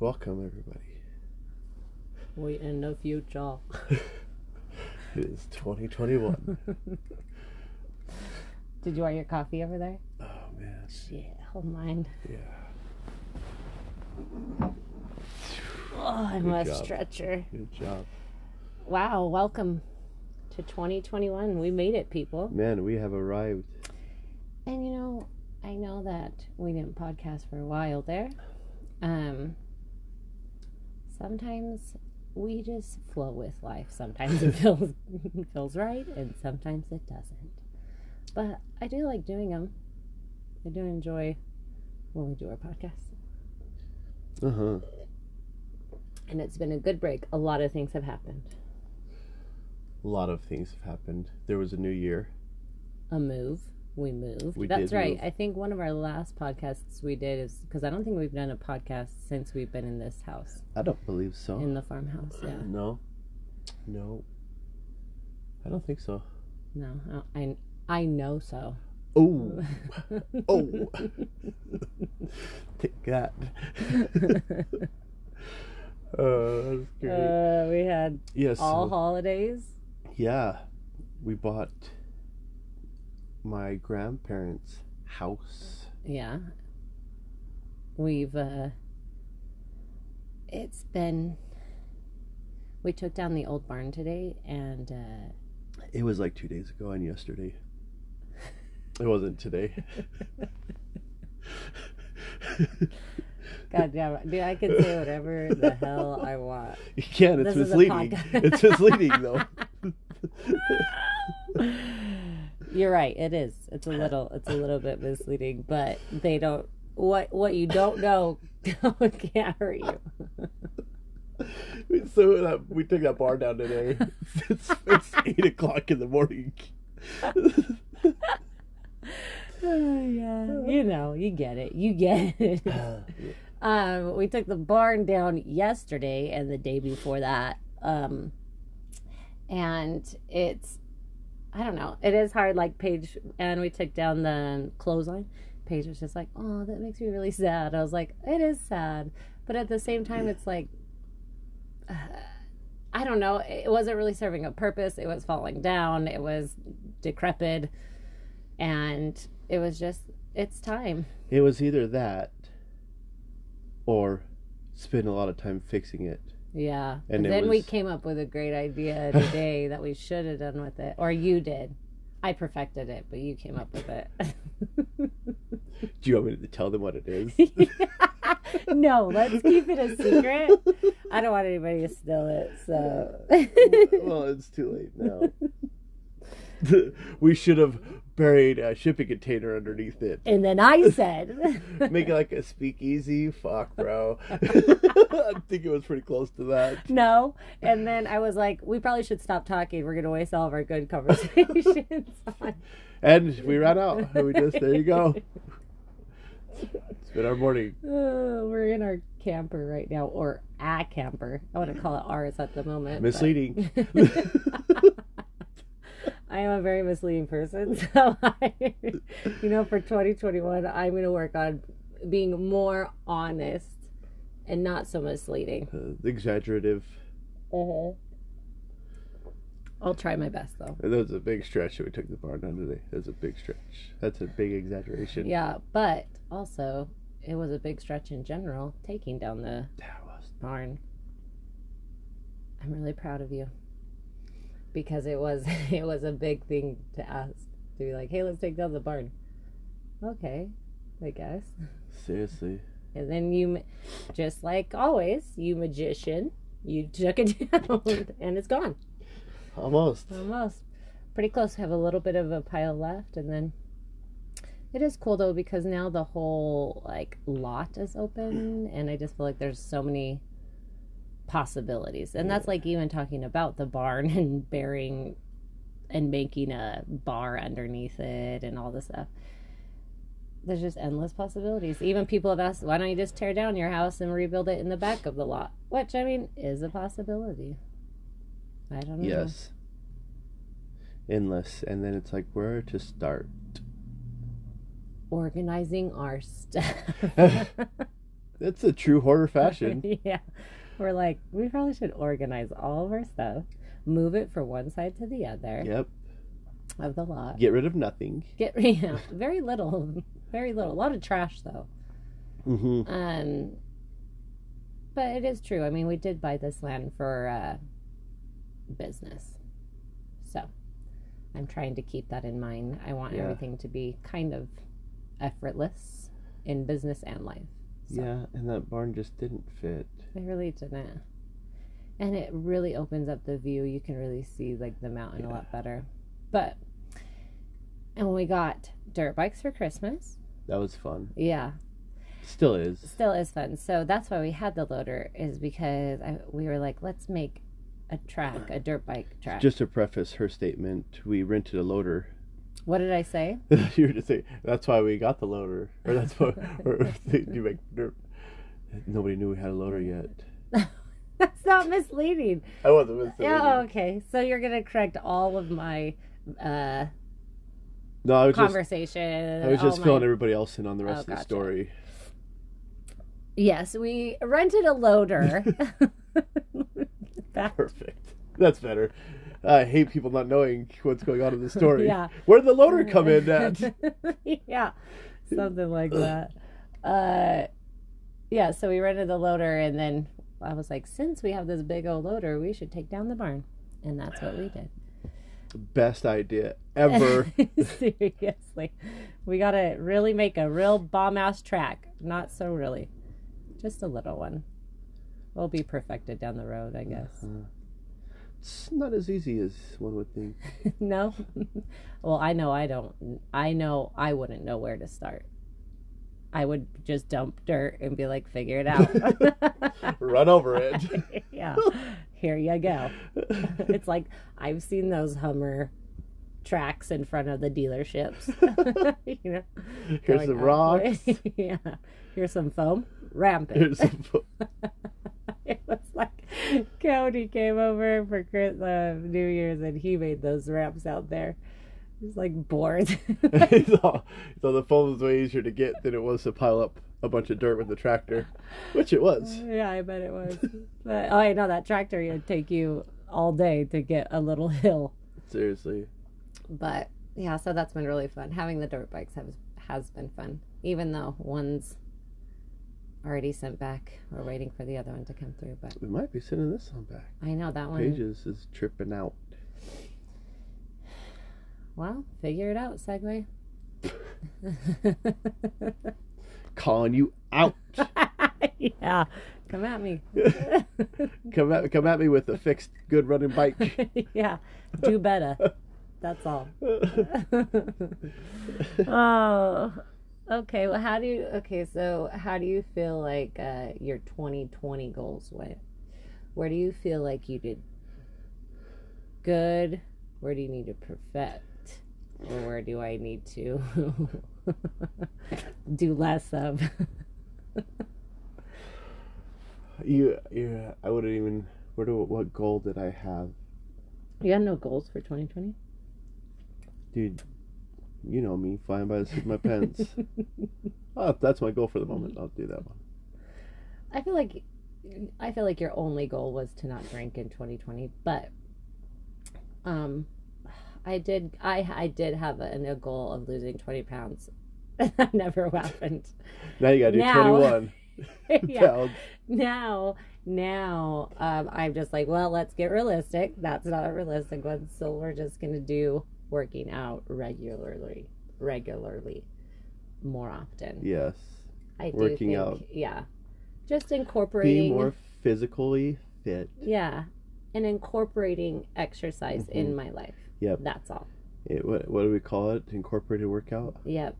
Welcome, everybody. We in the future. It is 2021. Did you want your coffee over there? oh, man. Yeah, hold mine. Yeah. Oh, I'm Good a job. stretcher. Good job. Wow, welcome to 2021. We made it, people. Man, we have arrived. And you know, I know that we didn't podcast for a while there. Um sometimes we just flow with life. Sometimes it feels feels right and sometimes it doesn't. But I do like doing them. I do enjoy when we do our podcast. Uh huh. And it's been a good break. A lot of things have happened. A lot of things have happened. There was a new year. A move. We moved. We That's right. move. I think one of our last podcasts we did is because I don't think we've done a podcast since we've been in this house, I don't believe so. in the farmhouse. Yeah. No. No. I don't think so. No, I I know so. Oh. oh. Take that. uh, that's great. uh, we had yes. all holidays. Yeah, we bought my grandparents' house. Yeah. We've uh it's been we took down the old barn today and uh It was like two days ago and yesterday. It wasn't today. God damn it. Dude, I can say whatever the hell I want. you can. It's This misleading. It's misleading though. You're right, it is. It's a little it's a little bit misleading, but they don't what what you don't know can't hurt you. so uh, we took that bar down today. It's, it's eight o'clock in the morning. Oh, yeah. You know, you get it. You get it. um, we took the barn down yesterday and the day before that. Um, and it's, I don't know, it is hard. Like Paige, and we took down the clothesline. Paige was just like, "Oh, that makes me really sad." I was like, "It is sad," but at the same time, it's like, uh, I don't know. It wasn't really serving a purpose. It was falling down. It was decrepit, and it was just, it's time. It was either that or spend a lot of time fixing it. Yeah. And then we came up with a great idea today that we should have done with it, or you did. I perfected it, but you came up with it. Do you want me to tell them what it is? no, let's keep it a secret. I don't want anybody to steal it. So, well, it's too late now. we should have buried a shipping container underneath it. and then I said, Make it like a speakeasy. Fuck, bro. I think it was pretty close to that. no. And then I was like, we probably should stop talking. We're gonna waste all of our good conversations. on... And we ran out. And we just, there you go. It's been our morning. Uh, we're in our camper right now, or a camper. I want to call it ours at the moment. but- Misleading. I am a very misleading person. So, I, you know, for 2021, I'm going to work on being more honest and not so misleading. Uh, exaggerative. Uh-huh. I'll try my best, though. That was a big stretch that we took the barn down today. That was a big stretch. That's a big exaggeration. Yeah, but also, it was a big stretch in general taking down the barn. I'm really proud of you because it was it was a big thing to ask to be like, "Hey, let's take down the barn." Okay, I guess. Seriously. And then you, just like always, you magician, you took it down and it's gone. Almost. Almost. Pretty close. Have a little bit of a pile left, and then it is cool though because now the whole like lot is open, and I just feel like there's so many possibilities, and that's like even talking about the barn and burying and making a bar underneath it and all this stuff. There's just endless possibilities. Even people have asked, why don't you just tear down your house and rebuild it in the back of the lot? Which I mean is a possibility. I don't know. Yes. Endless. And then it's like, where to start? organizing our stuff. That's a true horror fashion. yeah. We're like, we probably should organize all of our stuff, move it from one side to the other yep. of the lot. Get rid of nothing. Get rid yeah, very little, very little. A lot of trash though. hmm Um, but it is true. I mean, we did buy this land for uh, business, so I'm trying to keep that in mind. I want Yeah. everything to be kind of effortless in business and life. So Yeah, and that barn just didn't fit. It really didn't. And it really opens up the view. You can really see like the mountain a lot better. But and when we got dirt bikes for Christmas, That was fun. yeah, Still is. still is fun. So that's why we had the loader is because I, we were like, let's make a track, a dirt bike track. Just to preface her statement, we rented a loader. what did I say? you were just saying that's why we got the loader, or that's why or, you make dirt. Nobody knew we had a loader yet. That's not misleading. I wasn't misleading. Yeah, okay. So you're gonna correct all of my uh, No, I was just conversation. I was all just my- filling everybody else in on the rest Oh, of the gotcha. story. Yes, we rented a loader. Back- Perfect. That's better. I hate people not knowing what's going on in the story. Yeah. Where did the loader come in at? yeah, something like that. Uh, yeah, so we rented the loader, and then I was like, since we have this big old loader, we should take down the barn, and that's what we did. Best idea ever. Seriously, we gotta really make a real bomb ass track. Not so really, just a little one. Will be perfected down the road, I guess. Uh-huh. it's not as easy as one would think. no, well, I know I don't. I know I wouldn't know where to start. I would just dump dirt and be like, figure it out. Run over it. yeah, here you go. It's like I've seen those Hummer tracks in front of the dealerships. you know, Here's going some rocks. yeah, here's some foam. Ramp it. Here's some. fo- it was like Cody came over for Chris, uh, New Year's and he made those ramps out there. Was like boards. so, so the foam was way easier to get than it was to pile up a bunch of dirt with the tractor, which it was. yeah, I bet it was. But oh, I know that tractor would take you all day to get a little hill. Seriously. But yeah, so that's been really fun. Having the dirt bikes has has been fun, even though one's already sent back. We're waiting for the other one to come through. But We might be sending this one back. I know that one. Paige's is tripping out. Well, figure it out, Segway. Calling you out. yeah, come at me. come at come at me with a fixed, good running bike. yeah, do better. That's all. oh, okay. Well, how do you? Okay, so how do you feel like uh, your 2020 goals went? Where do you feel like you did good? Where do you need to perfect? Or where do I need to do less of? you, you, I wouldn't even. Where do what goal did I have, You had no goals for 2020? dude? You know me, flying by the seat of my pants. oh, that's my goal for the moment. I'll do that one. I feel like I feel like your only goal was to not drink in 2020, but um I did I I did have a, a goal of losing 20 pounds. that never happened. Now you gotta do twenty-one yeah. pounds. Now now um I'm just like, well, let's get realistic. That's not a realistic one, so we're just going to do working out regularly regularly more often. Yes. I do working think, out. Yeah. Just Be incorporating more physically fit. Yeah. And incorporating exercise in my life. Yep. That's all. It, what, what do we call it? Incorporated workout. Yep.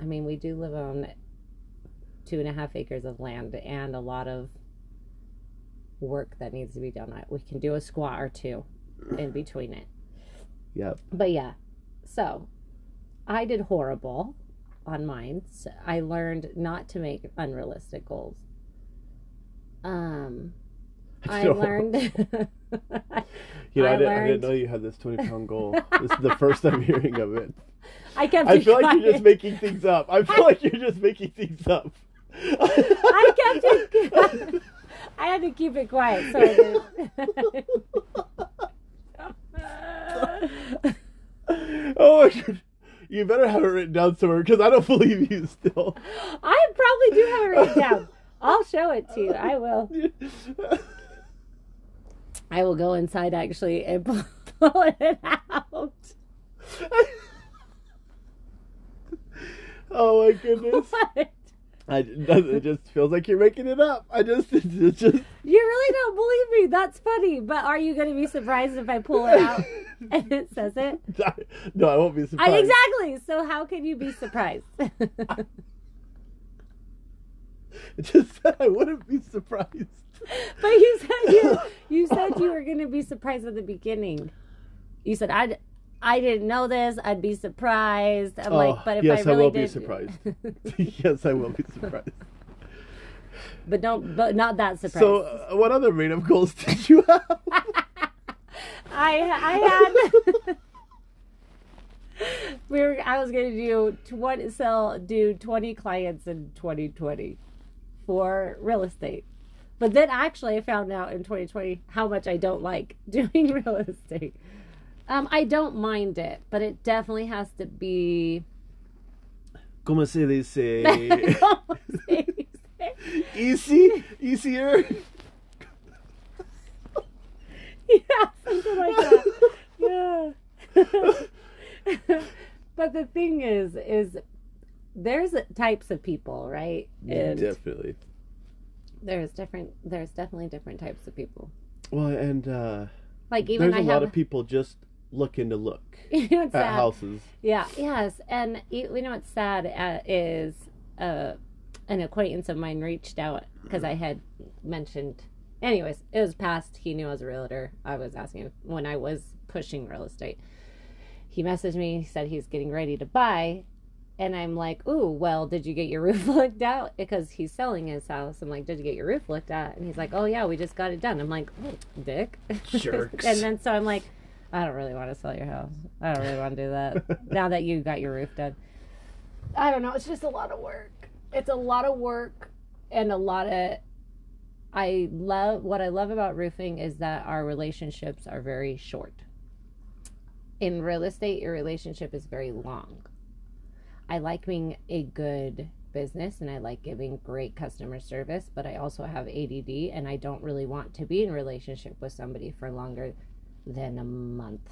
I mean, we do live on two and a half acres of land and a lot of work that needs to be done. We can do a squat or two in between it. Yep. But yeah. So I did horrible on mine. So I learned not to make unrealistic goals. Um, I So, learned. You know, I, I didn't, I didn't know you had this twenty-pound goal. this is the first I'm hearing of it. I kept. I feel like you're just making things up. I feel like you're just making things up. I kept it. I had to keep it quiet, so oh my god. You better have it written down somewhere because I don't believe you still. I probably do have it written down. I'll show it to you. I will. I will go inside actually and pull, it out. oh my goodness. What? I, it just feels like you're making it up. I just, it just. You really don't believe me. That's funny. But are you going to be surprised if I pull it out and it says it? No, I won't be surprised. I, exactly. So how can you be surprised? It just said I wouldn't be surprised. But you said you you said you were going to be surprised at the beginning. You said I I didn't know this. I'd be surprised. I'm like, but if Oh, yes, I really will did, be surprised. yes, I will be surprised. but don't, but not that surprised. So, uh, what other made up goals did you have? I I had. we were. I was going to do twenty sell do twenty clients in 2020 for real estate. But then actually I found out in 2020 how much I don't like doing real estate. Um, I don't mind it, but it definitely has to be. Como se dice? Easy, easier. yeah, something like that. Yeah. but the thing is, is there's types of people, right? And Definitely. There's different. There's definitely different types of people. Well, and uh, Like even there's a I lot of people just looking to look at sad? houses. Yeah. Yes, and you know what's sad uh, is uh, an acquaintance of mine reached out because I had mentioned. Anyways, it was past. He knew I was a realtor. I was asking him when I was pushing real estate. He messaged me. He said he's getting ready to buy, and I'm like, "Ooh, well, did you get your roof looked at?" Because he's selling his house. I'm like, "Did you get your roof looked at?" And he's like, "Oh yeah, we just got it done." I'm like, oh, "Dick." Jerks. and then so I'm like, "I don't really want to sell your house. I don't really want to do that now that you got your roof done." I don't know. It's just a lot of work. It's a lot of work and a lot of. I love what I love about roofing is that our relationships are very short. In real estate, your relationship is very long. I like being a good business and I like giving great customer service, but I also have ADD and I don't really want to be in a relationship with somebody for longer than a month.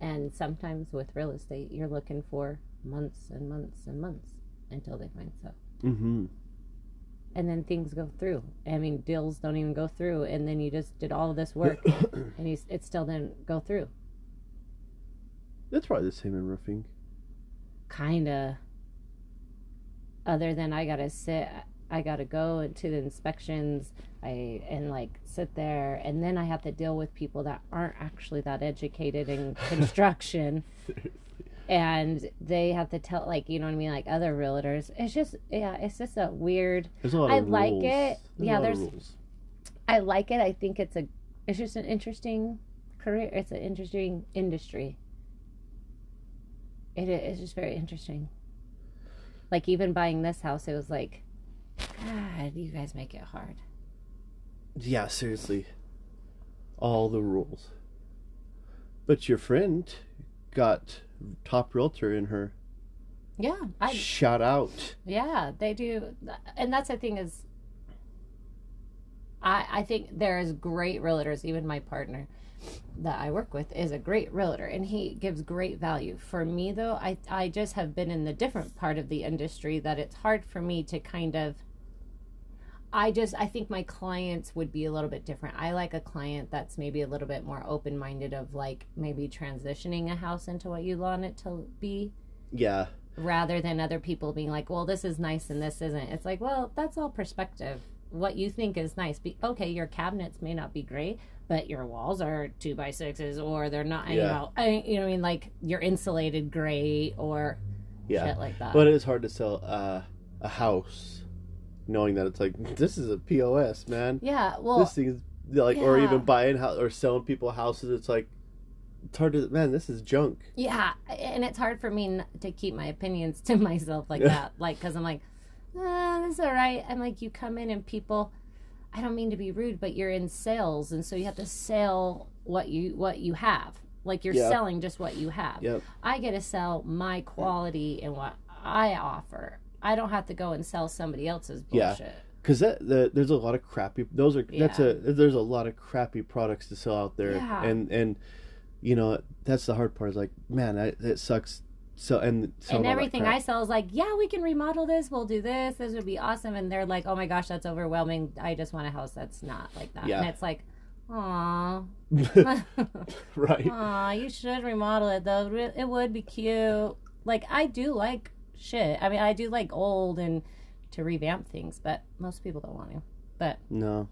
And sometimes with real estate, you're looking for months and months and months until they find stuff. Mm-hmm. And then things go through. I mean, deals don't even go through, and then you just did all of this work, and you, it still didn't go through. That's probably the same in roofing. Kinda. Other than I gotta sit, I gotta go into the inspections, I and like sit there, and then I have to deal with people that aren't actually that educated in construction. and they have to tell like you know what I mean like other realtors. It's just yeah, it's just a weird. There's a lot I of like rules. it. There's Yeah, of there's- rules. I like it. I think it's a it's just an interesting career. It's an interesting industry. It is just very interesting. Like even buying this house, it was like, God, you guys make it hard. Yeah, seriously. All the rules. But your friend got top realtor in her. Yeah, I Shout out. Yeah, they do, and that's the thing is, I I think there is great realtors. Even my partner that I work with is a great realtor, and he gives great value. For me, though, I I just have been in the different part of the industry that it's hard for me to kind of. I just I think my clients would be a little bit different. I like a client that's maybe a little bit more open minded of like maybe transitioning a house into what you want it to be Yeah. rather than other people being like, well, this is nice and this isn't. It's like, well, that's all perspective. What you think is nice. Be- okay, your cabinets may not be great, but your walls are two by sixes or they're not, you Yeah. know, I, you know, what I mean, like you're insulated great or Yeah. shit like that. But it is hard to sell uh, a house knowing that it's like, this is a POS, man. yeah, well, this thing is like, or even buying house or selling people houses. It's like, it's hard to, man, this is junk. yeah, and it's hard for me n- to keep my opinions to myself like that, like because I'm like, uh, this is all right. I'm like, you come in and people, I don't mean to be rude, but you're in sales, and so you have to sell what you what you have. Like you're Yeah. selling just what you have. Yep. I get to sell my quality and what I offer. I don't have to go and sell somebody else's bullshit. Yeah. Because that the, there's a lot of crappy. Those are that's a there's a lot of crappy products to sell out there, Yeah. and and you know that's the hard part. Is like, man, that, that sucks. So and selling and everything. I sell is like, yeah, we can remodel this. We'll do this. This would be awesome. And they're like, oh my gosh, that's overwhelming. I just want a house that's not like that. Yeah. And it's like, aw, right. aw, you should remodel it though. It would be cute. Like I do like shit. I mean, I do like old and to revamp things, but most people don't want to. But No,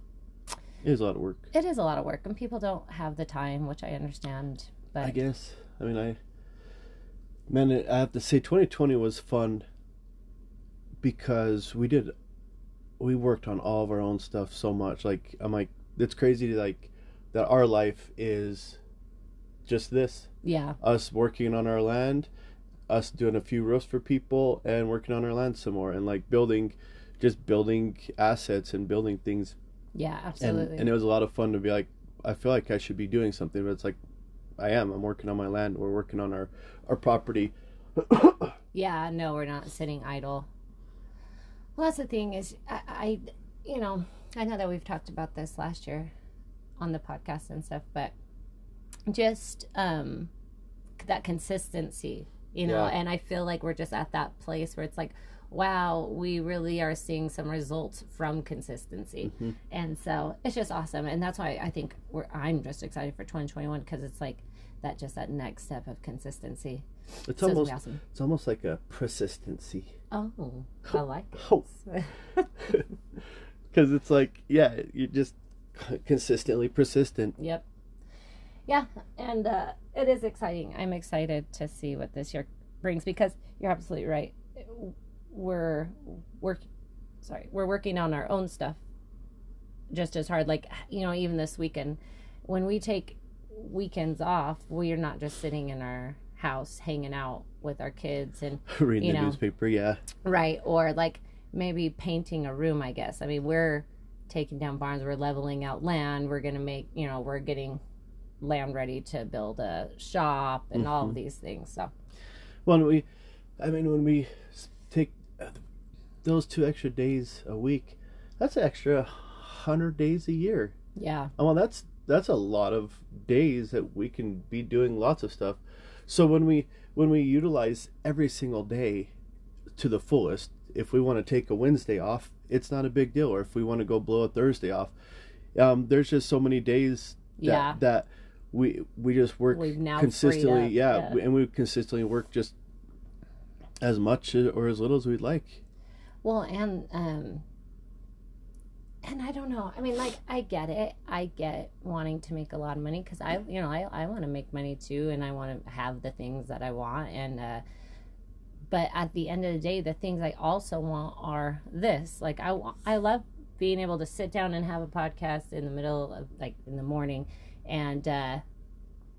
it is a lot of work. it is a lot of work, and people don't have the time, which I understand. But I guess. I mean, I man, I have to say, 2020 was fun because we did we worked on all of our own stuff so much. Like I'm like, it's crazy to like that our life is just this yeah, us working on our land, us doing a few roofs for people, and working on our land some more, and like building, just building assets and building things. yeah, And, absolutely. and it was a lot of fun to be like, I feel like I should be doing something, but it's like, I am. I'm working on my land. We're working on our our property. Yeah, no, we're not sitting idle. Well, that's the thing is, I, I, you know, I know that we've talked about this last year on the podcast and stuff, but just um that consistency, you know, Yeah. and I feel like we're just at that place where it's like, wow, we really are seeing some results from consistency, and so it's just awesome, and that's why I think we're. I'm just excited for 2021 because it's like that, just that next step of consistency. It's So almost awesome. it's almost like a persistency. Oh, I like it. Oh. Because it's like, yeah, you're just consistently persistent. yep. Yeah, and uh, it is exciting. I'm excited to see what this year brings because you're absolutely right. We're work, sorry, we're working on our own stuff just as hard. Like you know, even this weekend, when we take weekends off, we are not just sitting in our house hanging out with our kids and Reading You the newspaper, yeah. Right. Or like maybe painting a room, I guess. I mean, we're taking down barns, we're leveling out land, we're going to make, you know, we're getting land ready to build a shop and all of these things. So, Well, we, I mean, when we those two extra days a week, that's an extra hundred days a year. yeah. Oh, Well, that's that's a lot of days that we can be doing lots of stuff. So when we when we utilize every single day to the fullest, if we want to take a Wednesday off, it's not a big deal. Or if we want to go blow a Thursday off, um, there's just so many days that Yeah. that we we just work consistently. yeah, yeah. we- and we consistently work just as much or as little as we'd like. Well, and, um, and I don't know. I mean, like, I get it. I get wanting to make a lot of money because I, you know, I, I want to make money too, and I want to have the things that I want. And, uh, but at the end of the day, the things I also want are this. Like, I, I love being able to sit down and have a podcast in the middle of, like, in the morning and, uh,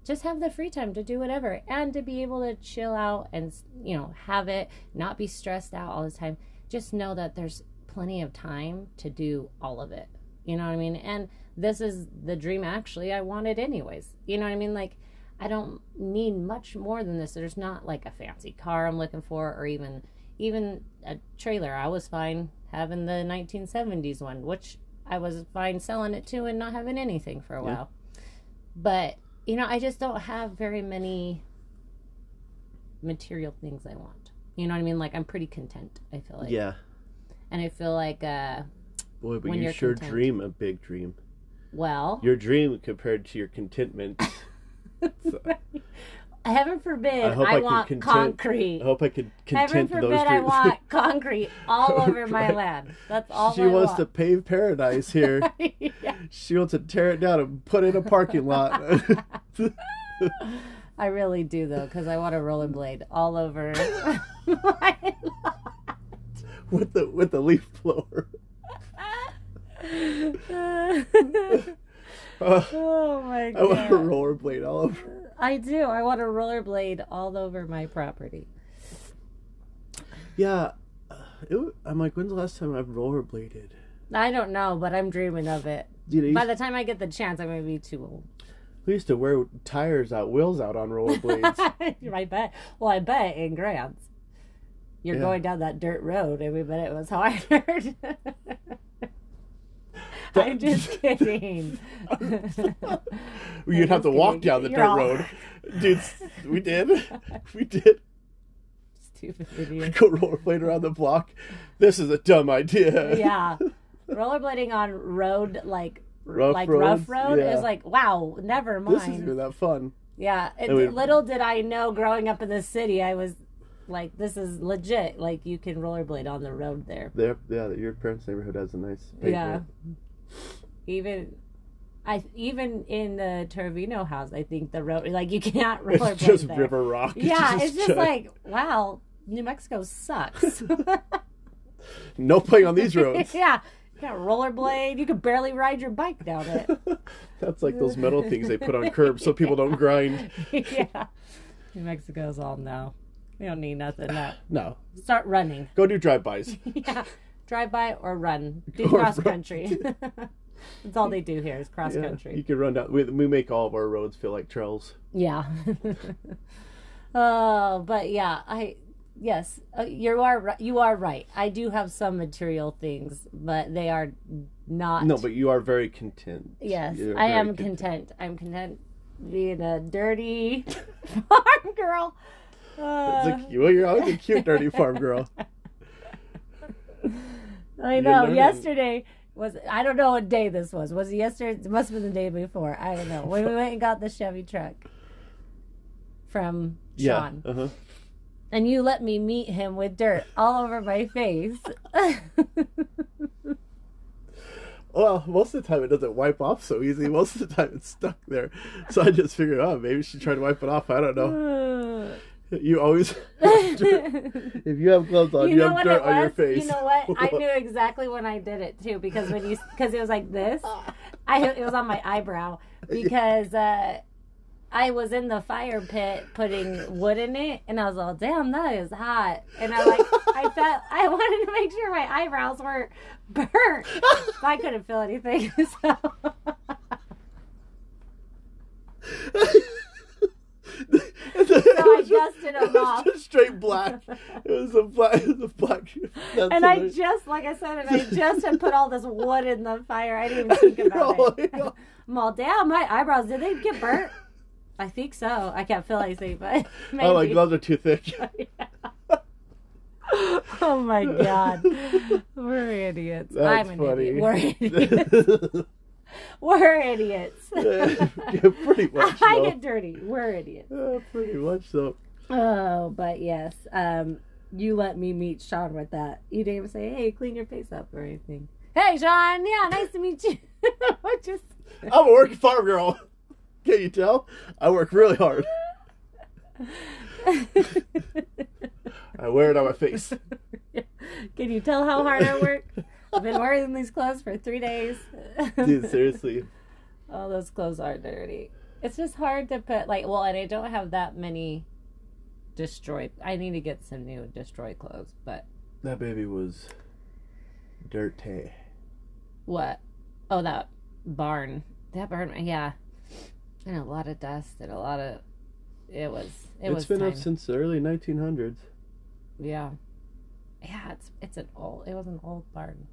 just have the free time to do whatever and to be able to chill out and you know have it not be stressed out all the time. Just know that there's plenty of time to do all of it. You know what i mean? And this is the dream actually i wanted anyways. You know what i mean? Like i don't need much more than this. There's not like a fancy car i'm looking for or even even a trailer. I was fine having the 1970s one which i was fine selling it to and not having anything for a Yeah. while. But you know i just don't have very many material things i want you know what i mean like i'm pretty content i feel like yeah, and i feel like uh boy, but you sure content. dream a big dream. well Your dream compared to your contentment. So, heaven forbid I hope i, I want content- concrete I hope I could heaven content those forbid dreams. i want concrete all over my Right. land that's all she I wants to pave paradise here. yeah, she wants to tear it down and put in a parking lot i really do though because i want to rollerblade all over my with the with the leaf blower. Uh, oh my god! I want a rollerblade all over. I do. I want to rollerblade all over my property. Yeah, uh, it, I'm like, when's the last time I've rollerbladed? I don't know, but I'm dreaming of it. Dude, By the time I get the chance, I'm gonna be too old. we used to wear tires out, wheels out on rollerblades. I bet. Well, I bet in Grants, you're Yeah. going down that dirt road. I mean, but it was hard. I'm just kidding. You'd have to walk kidding. down the You're dirt all- road. Dude, we did. We did. Stupid idiot. Go rollerblade around the block. This is a dumb idea. Yeah, rollerblading on road like Rough like roads? rough road Yeah. is like wow. Never mind. This isn't that fun. Yeah, it, we- little did I know growing up in the city, I was like, this is legit. Like you can rollerblade on the road there. There, yeah, your parents' neighborhood has a nice Yeah. Even I even in the Torvino house, I think the road like you can't rollerblade It's just there. river rock. Yeah, it's just uh, like wow, New Mexico sucks. no playing on these roads. yeah, you can't rollerblade. You can barely ride your bike down it. That's like those metal things they put on curbs so people don't grind. yeah, New Mexico's all no. We don't need nothing. No, No, start running. go do drive-bys. Yeah, drive by or run. Do Or cross run. country. That's all they do here is cross Yeah, you can run down. We, we make all of our roads feel like trails. Yeah. oh, but yeah, I yes, uh, you are you are right. I do have some material things, but they are not. No, but you are very content. yes, You're I am content. I'm content being a dirty farm girl. Uh, It's a, well, you're always a cute, dirty farm girl. I know. Yesterday was I don't know what day this was. Was it yesterday? It must have been the day before. I don't know. When we went and got the Chevy truck from Yeah. Sean, Uh-huh. and you let me meet him with dirt all over my face. Well, most of the time it doesn't wipe off so easy. Most of the time it's stuck there. So I just figured, oh, maybe she tried to wipe it off. I don't know. You always, if you have gloves on, you you, know have dirt on your face. You know what? I knew exactly when I did it too because when you because it was like this, I it was on my eyebrow because uh, I was in the fire pit putting wood in it and I was all damn that is hot and I like I felt I wanted to make sure my eyebrows weren't burnt. I couldn't feel anything. So so I dusted 'em it was off. just straight black. It was a black. It was a black. That's and I just like I said and I just had put all this wood in the fire. I didn't even think about Oh, it. I'm all damn. My eyebrows did they get burnt? I think so. I can't feel anything, but maybe. Oh, my gloves are too thick. Oh, oh my god, we're idiots. That's I'm an funny. idiot. We're idiots. we're idiots. Yeah, pretty much. I get dirty. We're idiots. Uh, pretty much so. Oh, but yes. Um, you let me meet Sean with that. You didn't even say, "Hey, clean your face up" or anything. Hey, Sean. Yeah, nice to meet you. Just I'm a working farm girl. Can you tell? I work really hard. I wear it on my face. Can you tell how hard I work? I've been wearing these clothes for three days. Dude, seriously. All those clothes are dirty. It's just hard to put like well, and I don't have that many destroyed. I need to get some new destroyed clothes, but That baby was dirty. what? Oh, that barn. That barn. Yeah, and a lot of dust and a lot of. It was. It It's was been time. up since the early 1900s. Yeah. Yeah, it's it's an old it was an old barn.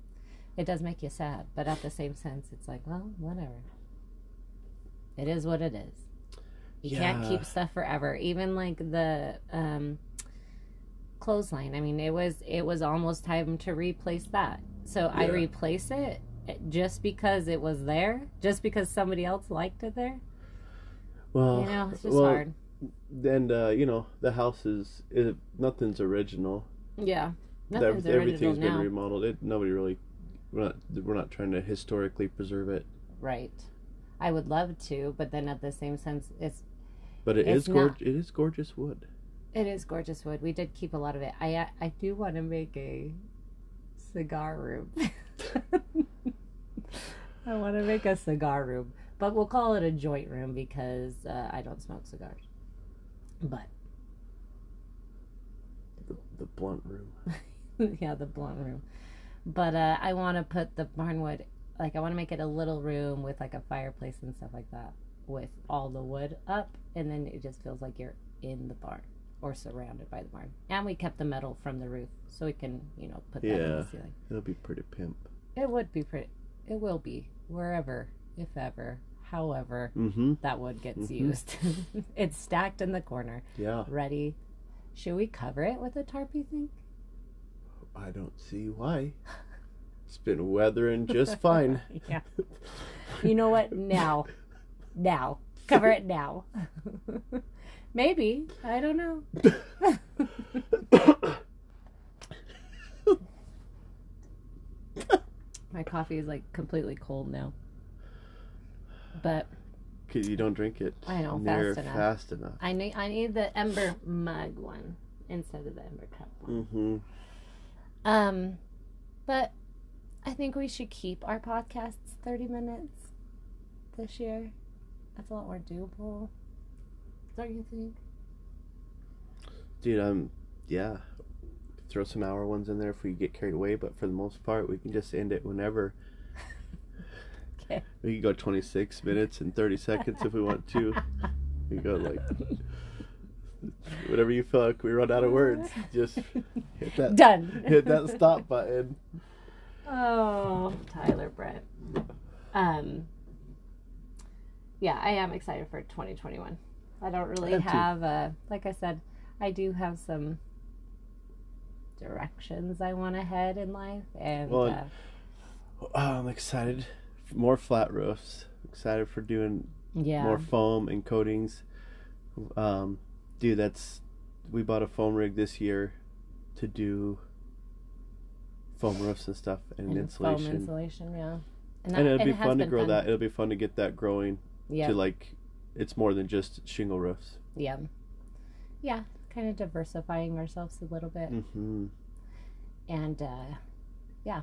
It does make you sad, but at the same sense it's like, well, whatever. It is what it is. You can't keep stuff forever. Even like the um clothesline. I mean, it was it was almost time to replace that. So I replace it just because it was there, just because somebody else liked it there. Well, You know, it's just well, hard. And uh, you know, the house is, nothing's original. Yeah. Nothing's original Everything's been remodeled. It nobody really. We're not. We're not trying to historically preserve it, Right. I would love to, but then at the same sense, it's but it It's is gorg- It is gorgeous wood. it is gorgeous wood. We did keep a lot of it. I I do want to make a cigar room. I want to make a cigar room, but we'll call it a joint room because uh, I don't smoke cigars. But The, the blunt room. yeah, the blunt room. But uh, I want to put the barnwood, like I want to make it a little room with like a fireplace and stuff like that, with all the wood up, and then it just feels like you're in the barn or surrounded by the barn. And we kept the metal from the roof, so we can, you know, put that in the ceiling. It'll be pretty pimp. It would be pretty. It will be wherever, if ever, however Mm-hmm. that wood gets Mhm. used. it's stacked in the corner, Yeah. ready. Should we cover it with a tarp? You think? I don't see why. It's been weathering just fine. yeah. You know what? Now, now, cover it now. Maybe I don't know. My coffee is like completely cold now. But 'Cause you don't drink it I know, near fast enough. fast enough. I need I need the ember mug one instead of the ember cup one. Mm-hmm. Um, but I think we should keep our podcasts thirty minutes this year. That's a lot more doable. Don't you think? Dude, um, yeah. Throw some hour ones in there if we get carried away, but for the most part, we can just end it whenever. Okay. We can go 26 minutes and 30 seconds if we want to. We go like whatever you feel like we run out of words. Just hit that Done. hit that stop button. Oh, Tyler Brent. Um. Yeah, I am excited for 2021. I don't really I too. have a like I said, I do have some directions I want to head in life, and Well, uh, Oh, I'm excited. for More flat roofs. Excited for doing yeah, more foam and coatings. Um, dude, that's we bought a foam rig this year to do foam roofs and stuff and, and insulation. foam insulation, yeah. and that- it'll be has fun to grow that. It'll be fun to get that growing Yeah, to like it's more than just shingle roofs. yeah, yeah. Kind of diversifying ourselves a little bit. hmm and uh yeah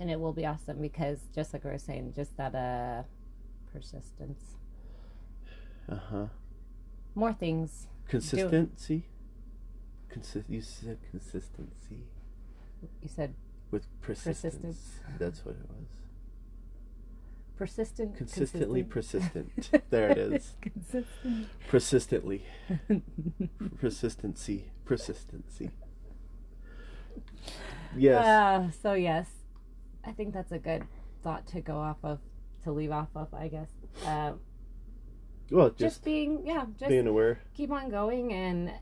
and it will be awesome because just like we were saying just that uh persistence Uh huh. more things Consistency. Consi- you said consistency you said with persistence. Persistence. That's what it was. persistent Consistently consistent. persistent. there it is. consistent Persistently. Persistency. Persistency. Yes. Uh, so yes i think that's a good thought to go off of to leave off of i guess uh, well, just, just, being yeah just being aware. keep on going and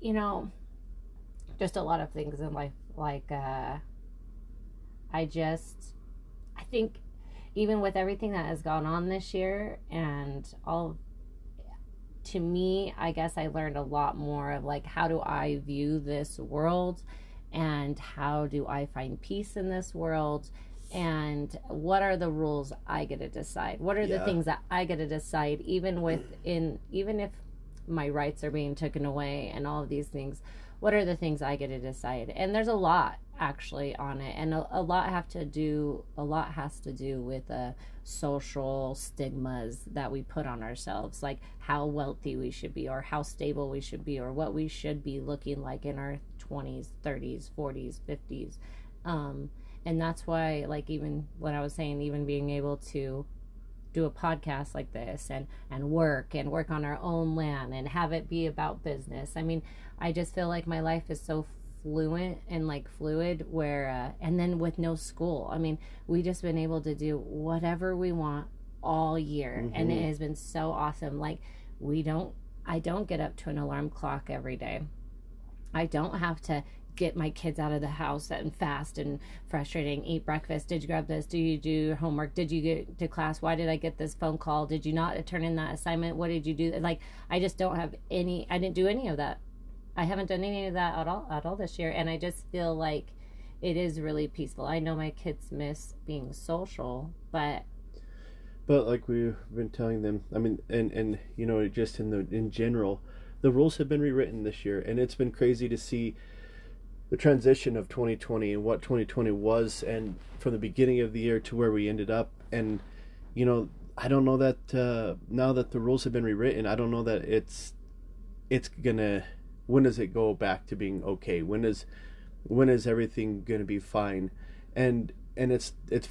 you know just a lot of things in life like uh i just i think even with everything that has gone on this year and all to me i guess i learned a lot more of like how do i view this world and how do i find peace in this world and what are the rules i get to decide? What are the things that i get to decide even within even if my rights are being taken away and all of these things what are the things i get to decide? And there's a lot actually on it. And a, a lot have to do a lot has to do with uh, social stigmas that we put on ourselves like how wealthy we should be or how stable we should be or what we should be looking like in our 20s 30s 40s 50s um, and that's why like even what i was saying even being able to do a podcast like this and and work and work on our own land and have it be about business. I mean i just feel like my life is so fluent and like fluid where uh, and then with no school. I mean we just been able to do whatever we want all year. And it Mhm. has been so awesome. Like we don't i don't get up to an alarm clock every day. I don't have to get my kids out of the house and fast and frustrating eat breakfast did you grab this do you do your homework did you get to class why did i get this phone call did you not turn in that assignment what did you do like i just don't have any i didn't do any of that. I haven't done any of that at all at all this year and i just feel like it is really peaceful. I know my kids miss being social but But like we've been telling them, I mean, and and you know, just in the in general, the rules have been rewritten this year, and it's been crazy to see the transition of 2020 and what 2020 was, and from the beginning of the year to where we ended up, and you know, I don't know that uh, now that the rules have been rewritten, I don't know that it's it's gonna. When does it go back to being okay? When does when is everything to be fine and and it's it's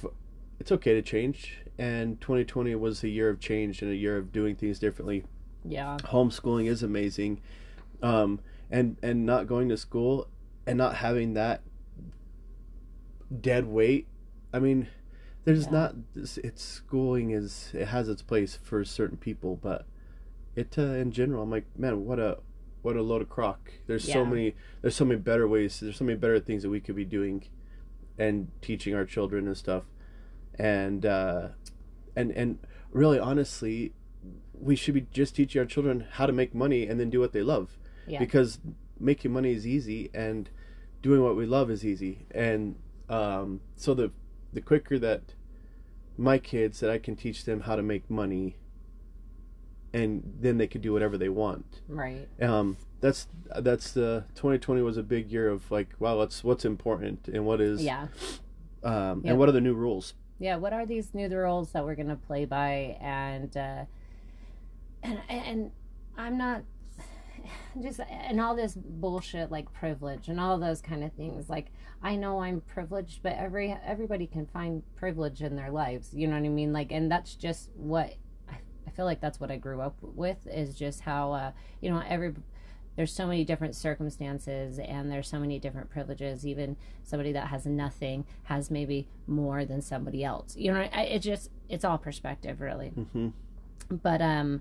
it's okay to change and 2020 was a year of change and a year of doing things differently Yeah. homeschooling is amazing um and and not going to school and not having that dead weight i mean there's Yeah. not it's schooling is it has its place for certain people but it uh, in general i'm like man what a what a load of crock there's so many there's so many better ways there's so many better things that we could be doing and teaching our children and stuff and uh and and really honestly we should be just teaching our children how to make money and then do what they love Yeah. because making money is easy and doing what we love is easy. And um, so the the quicker that my kids that I can teach them how to make money and then they could do whatever they want. Right. um, that's that's the 2020 was a big year of like wow what's what's important and what is Yeah. um, and what are the new rules? Yeah what are these new rules that we're going to play by? And uh and and i'm not just and all this bullshit like privilege and all those kind of things. Like i know i'm privileged but every everybody can find privilege in their lives you know what i mean? Like and that's just what i, I feel like that's what i grew up with is just how uh you know every there's so many different circumstances and there's so many different privileges. Even somebody that has nothing has maybe more than somebody else you know? I, it just it's all perspective really. Hmm but um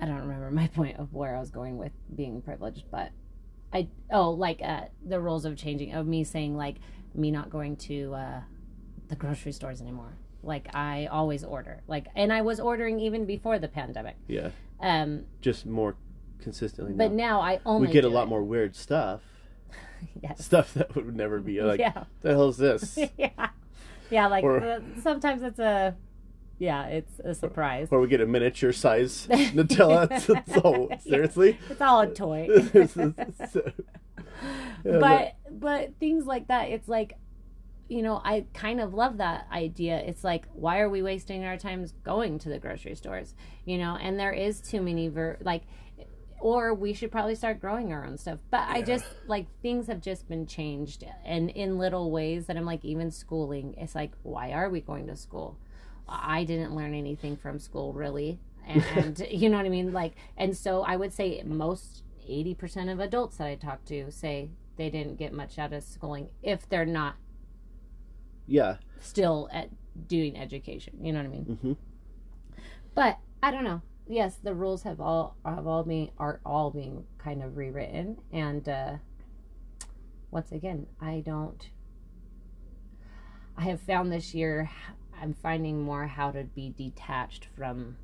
i don't remember my point of where i was going with being privileged but i oh like uh the rules of changing of me saying like me not going to uh the grocery stores anymore. Like i always order. Like and i was ordering even before the pandemic. Yeah. Um just more consistently but now. now i only we get a lot it. more weird stuff. Yes. Stuff that would never be like yeah. The hell's this? Yeah. Yeah like Or- uh, sometimes it's a yeah it's a surprise. Or we get a miniature size Nutella. So Yeah. seriously? It's all a toy. Yeah, but but things like that it's like you know i kind of love that idea. It's like why are we wasting our times going to the grocery stores? You know and there is too many ver- like or we should probably start growing our own stuff. But i just like things have just been changed and in little ways that i'm like even schooling it's like why are we going to school i didn't learn anything from school really. And, and you know what i mean? Like and so i would say most 80% of adults that i talk to say they didn't get much out of schooling if they're not yeah. still at doing education. You know what i mean? Hmm but I don't know. Yes, the rules have all have all been are all being kind of rewritten, and uh, once again, I don't. I have found this year, I'm finding more how to be detached from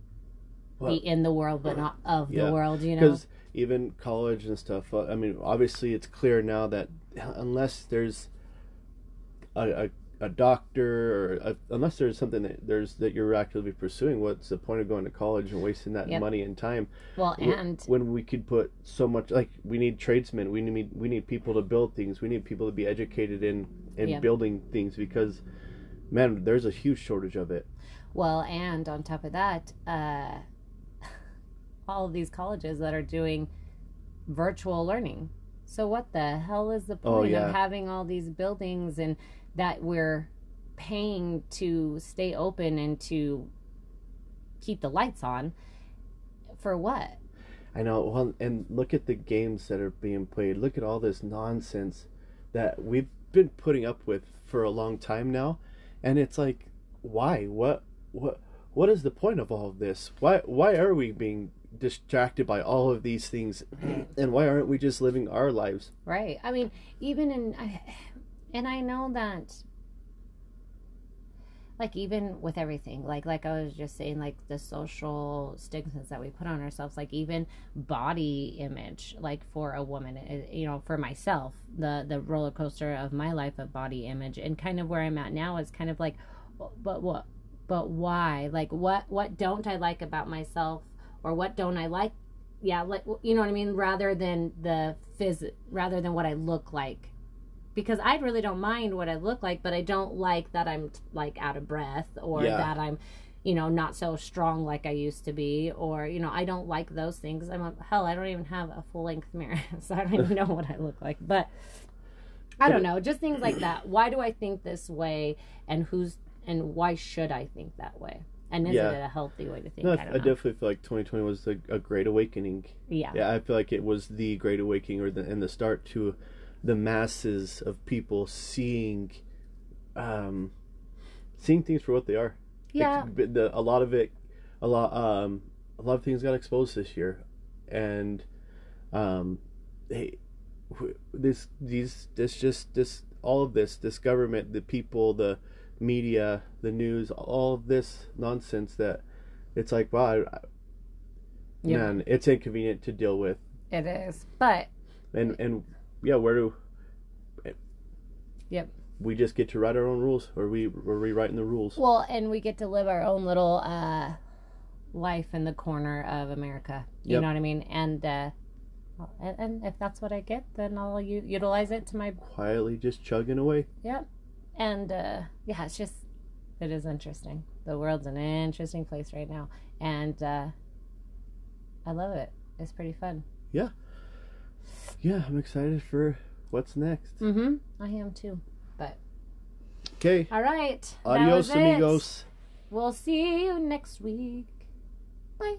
Well, be in the world, but not of yeah, the world. You know, because even college and stuff uh, i mean obviously it's clear now that unless there's a, a, a doctor or a, unless there's something that there's that you're actively pursuing what's the point of going to college and wasting that Yep. money and time well, and when we could put so much like we need tradesmen we need we need people to build things we need people to be educated in in Yeah. building things because man there's a huge shortage of it Well, and on top of that, uh, all of these colleges that are doing virtual learning. So what the hell is the Oh, point yeah. of having all these buildings and that we're paying to stay open and to keep the lights on for what? I know. Well, and look at the games that are being played. Look at all this nonsense that we've been putting up with for a long time now, and it's like, why? What? What? What is the point of all of this? Why? Why are we being distracted by all of these things, and why aren't we just living our lives? Right. I mean, even in, I, and I know that, like even with everything, like like I was just saying, like the social stigmas that we put on ourselves, like even body image, like for a woman, eh, you know, for myself, the the roller coaster of my life of body image, and kind of where I'm at now is kind of like, but what, but why? Like what what don't I like about myself, or what don't I like? Yeah like you know what i mean? Rather than the phys rather than what i look like because i really don't mind what i look like but i don't like that i'm like out of breath or Yeah. that i'm you know not so strong like i used to be or you know i don't like those things i'm a, hell i don't even have a full length mirror so i don't even know what i look like but I don't know, just things like that. Why do I think this way, and who's and why should I think that way? And is Yeah. it a healthy way to think? No, I, I I don't know. definitely feel like 2020 was a, a great awakening. yeah. Yeah, I feel like it was the great awakening or the and the start to the masses of people seeing um seeing things for what they are. Yeah. But the, a lot of it a lot um a lot of things got exposed this year and um hey, this these this just this all of this this government the people the media the news all of this nonsense that it's like wow I- Yeah. man it's inconvenient to deal with It is, but and and yeah where do Yep. we just get to write our own rules or we we're rewriting the rules well, and we get to live our own little uh, life in the corner of America. You Yep. know what I mean? And uh, and, and if that's what I get, then I'll u- utilize it to my quietly just chugging away Yep. And uh, yeah, it's just it is interesting. The world's an interesting place right now, and uh, I love it. It's pretty fun. yeah i'm excited for what's next Mm-hmm. I am too. But okay All right. adios was it. amigos We'll see you next week. Bye.